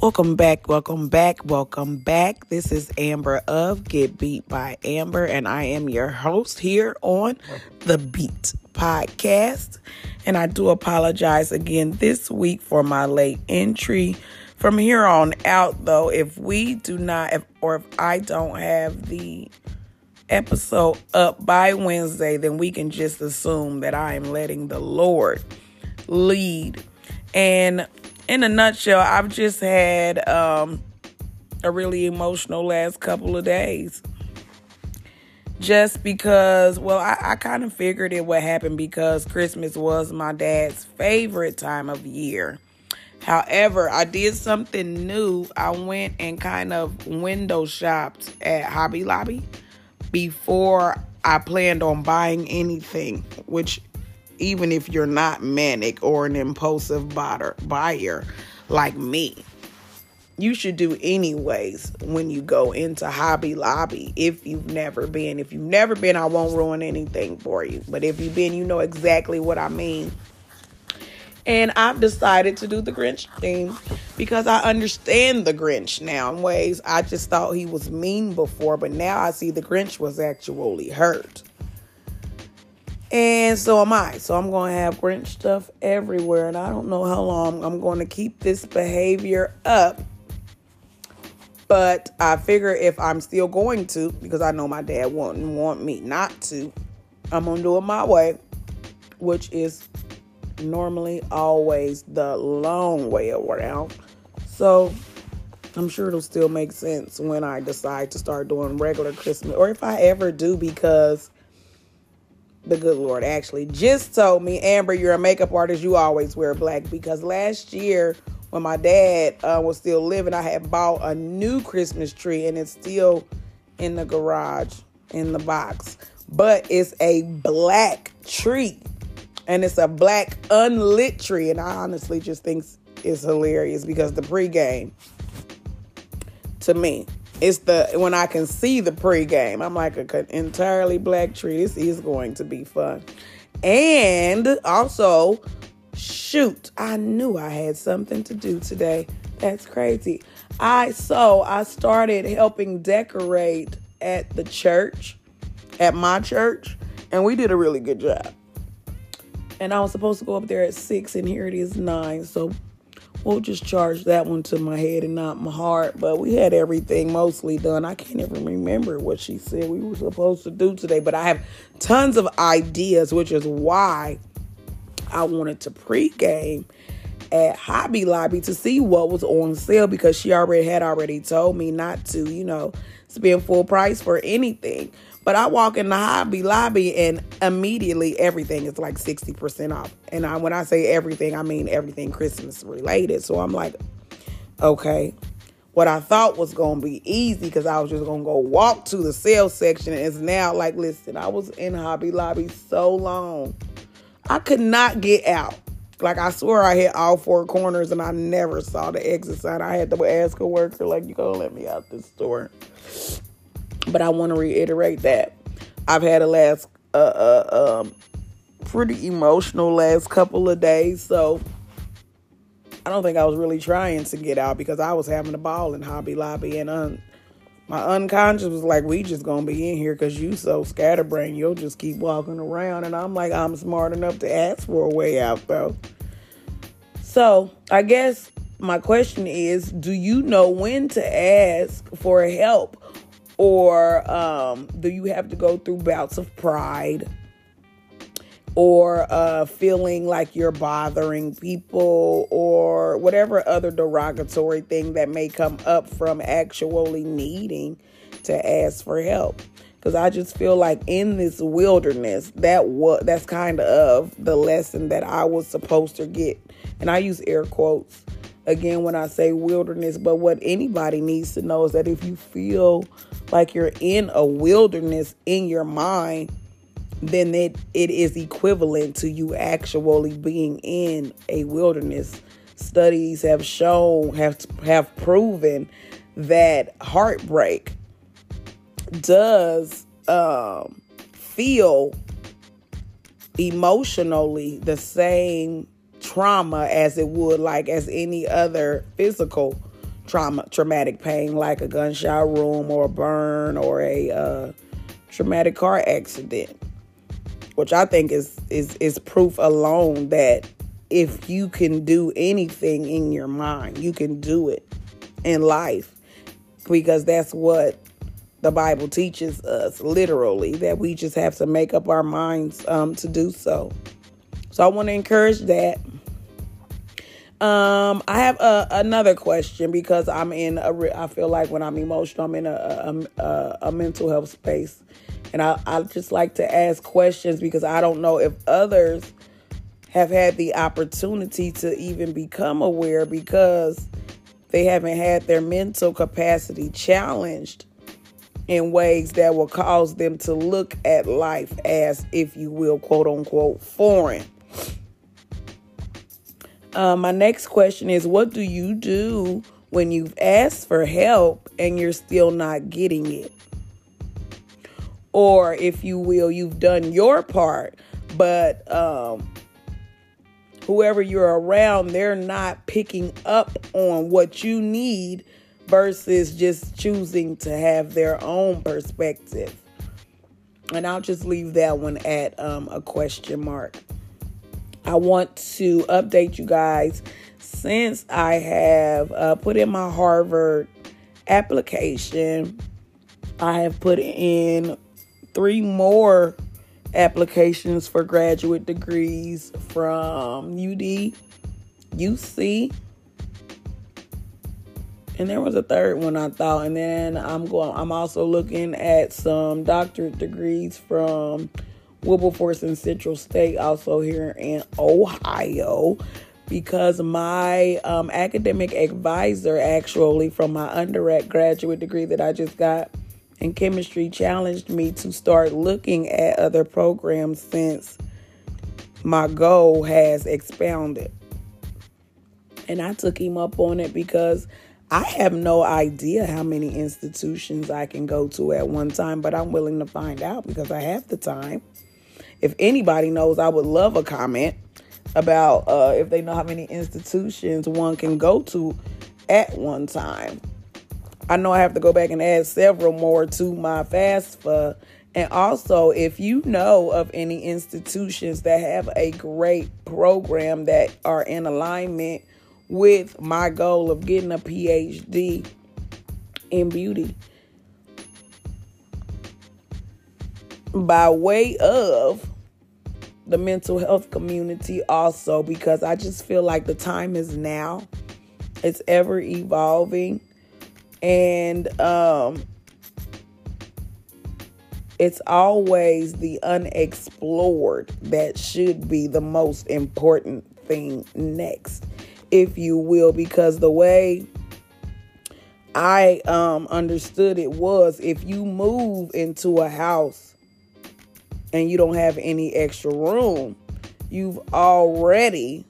Welcome back, welcome back, welcome back. This is Amber of Get Beat by Amber, and I am your host here on the Beat Podcast. And I do apologize again this week for my late entry. From here on out, though, if we do not, if, or if I don't have the episode up by Wednesday, then we can just assume that I am letting the Lord lead. And in a nutshell, I've just had um, a really emotional last couple of days. Just because, well, I, I kind of figured it would happen because Christmas was my dad's favorite time of year. However, I did something new. I went and kind of window shopped at Hobby Lobby before I planned on buying anything, which even if you're not manic or an impulsive buyer, like me. You should do anyways when you go into Hobby Lobby if you've never been. If you've never been, I won't ruin anything for you. But if you've been, you know exactly what I mean. And I've decided to do the Grinch theme because I understand the Grinch now in ways I just thought he was mean before, but now I see the Grinch was actually hurt. And so am I. So I'm going to have Grinch stuff everywhere. And I don't know how long I'm going to keep this behavior up. But I figure if I'm still going to, because I know my dad wouldn't want me not to, I'm going to do it my way, which is normally always the long way around. So I'm sure it'll still make sense when I decide to start doing regular Christmas, or if I ever do, because the good Lord actually just told me, Amber, you're a makeup artist. You always wear black. Because last year, when my dad uh, was still living, I had bought a new Christmas tree and it's still in the garage in the box. But it's a black tree and it's a black unlit tree. And I honestly just think it's hilarious because the pregame to me it's the when I can see the pregame. I'm like an entirely black tree. This is going to be fun. And also, shoot, I knew I had something to do today. That's crazy. I so I started helping decorate at the church, at my church, and we did a really good job. And I was supposed to go up there at six, and here it is nine. So we'll just charge that one to my head and not my heart. But we had everything mostly done. I can't even remember what she said we were supposed to do today, but I have tons of ideas, which is why I wanted to pregame at Hobby Lobby to see what was on sale because she already had already told me not to, you know, spend full price for anything. But I walk in the Hobby Lobby and immediately everything is like 60% off. And I, when I say everything, I mean everything Christmas related. So I'm like, okay. What I thought was going to be easy because I was just going to go walk to the sales section. It's now like, listen, I was in Hobby Lobby so long. I could not get out. Like I swear I hit all four corners and I never saw the exit sign. I had to ask a worker, like, you gonna let me out this store. But I want to reiterate that I've had a last uh, uh, um, pretty emotional last couple of days, so I don't think I was really trying to get out because I was having a ball in Hobby Lobby, and un- my unconscious was like, "We just gonna be in here because you so scatterbrained, you'll just keep walking around." And I'm like, I'm smart enough to ask for a way out, though. So I guess my question is, do you know when to ask for help? Or um, do you have to go through bouts of pride? Or uh, feeling like you're bothering people, or whatever other derogatory thing that may come up from actually needing to ask for help because I just feel like in this wilderness, that was that's kind of the lesson that I was supposed to get, and I use air quotes again when I say wilderness. But what anybody needs to know is that if you feel like you're in a wilderness in your mind, then it, it is equivalent to you actually being in a wilderness. Studies have shown, have have proven that heartbreak does um, feel emotionally the same trauma as it would like as any other physical trauma, traumatic pain like a gunshot wound or a burn or a uh, traumatic car accident, which I think is is is proof alone that if you can do anything in your mind, you can do it in life because that's what the Bible teaches us literally that we just have to make up our minds um, to do so. So I want to encourage that. Um, I have a, another question because I'm in a. I feel like when I'm emotional, I'm in a a, a mental health space, and I I just like to ask questions because I don't know if others have had the opportunity to even become aware because they haven't had their mental capacity challenged in ways that will cause them to look at life as, if you will, quote unquote, foreign. Uh, my next question is What do you do when you've asked for help and you're still not getting it? Or, if you will, you've done your part, but um, whoever you're around, they're not picking up on what you need versus just choosing to have their own perspective. And I'll just leave that one at um, a question mark. I want to update you guys since I have uh, put in my Harvard application, I have put in three more applications for graduate degrees from UD, UC, and there was a third one I thought. And then I'm going. I'm also looking at some doctorate degrees from Wilberforce and Central State, also here in Ohio, because my um, academic advisor, actually from my undergraduate degree that I just got in chemistry, challenged me to start looking at other programs since my goal has expounded. And I took him up on it because I have no idea how many institutions I can go to at one time, but I'm willing to find out because I have the time. If anybody knows, I would love a comment about uh, if they know how many institutions one can go to at one time. I know I have to go back and add several more to my FAFSA. And also, if you know of any institutions that have a great program that are in alignment with my goal of getting a PhD in beauty by way of the mental health community also because I just feel like the time is now. It's ever evolving and um it's always the unexplored that should be the most important thing next if you will, because the way I um, understood it was if you move into a house and you don't have any extra room, you've already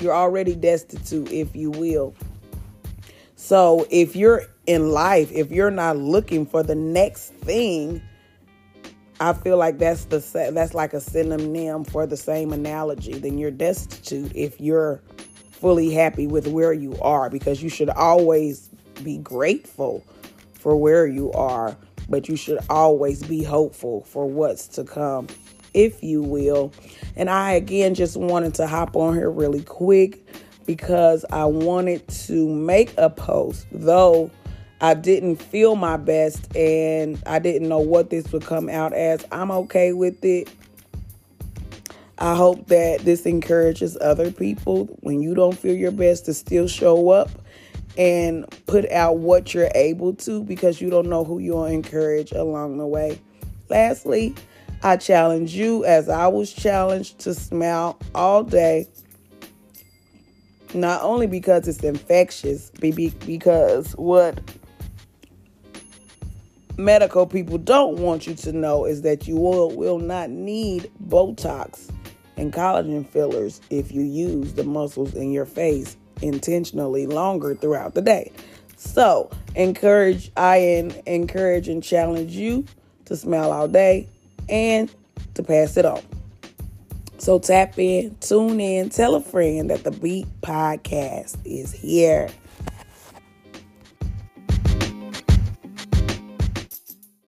you're already destitute, if you will. So if you're in life, if you're not looking for the next thing, I feel like that's the that's like a synonym for the same analogy. Then you're destitute if you're fully happy with where you are because you should always be grateful for where you are, but you should always be hopeful for what's to come, if you will. And I again just wanted to hop on here really quick because I wanted to make a post, though I didn't feel my best and I didn't know what this would come out as. I'm okay with it. I hope that this encourages other people when you don't feel your best to still show up and put out what you're able to because you don't know who you'll encourage along the way. Lastly, I challenge you as I was challenged to smile all day. Not only because it's infectious, because what medical people don't want you to know is that you will, will not need Botox and collagen fillers if you use the muscles in your face intentionally longer throughout the day. So, encourage I encourage and challenge you to smile all day and to pass it on. So tap in, tune in, tell a friend that the Beat Podcast is here.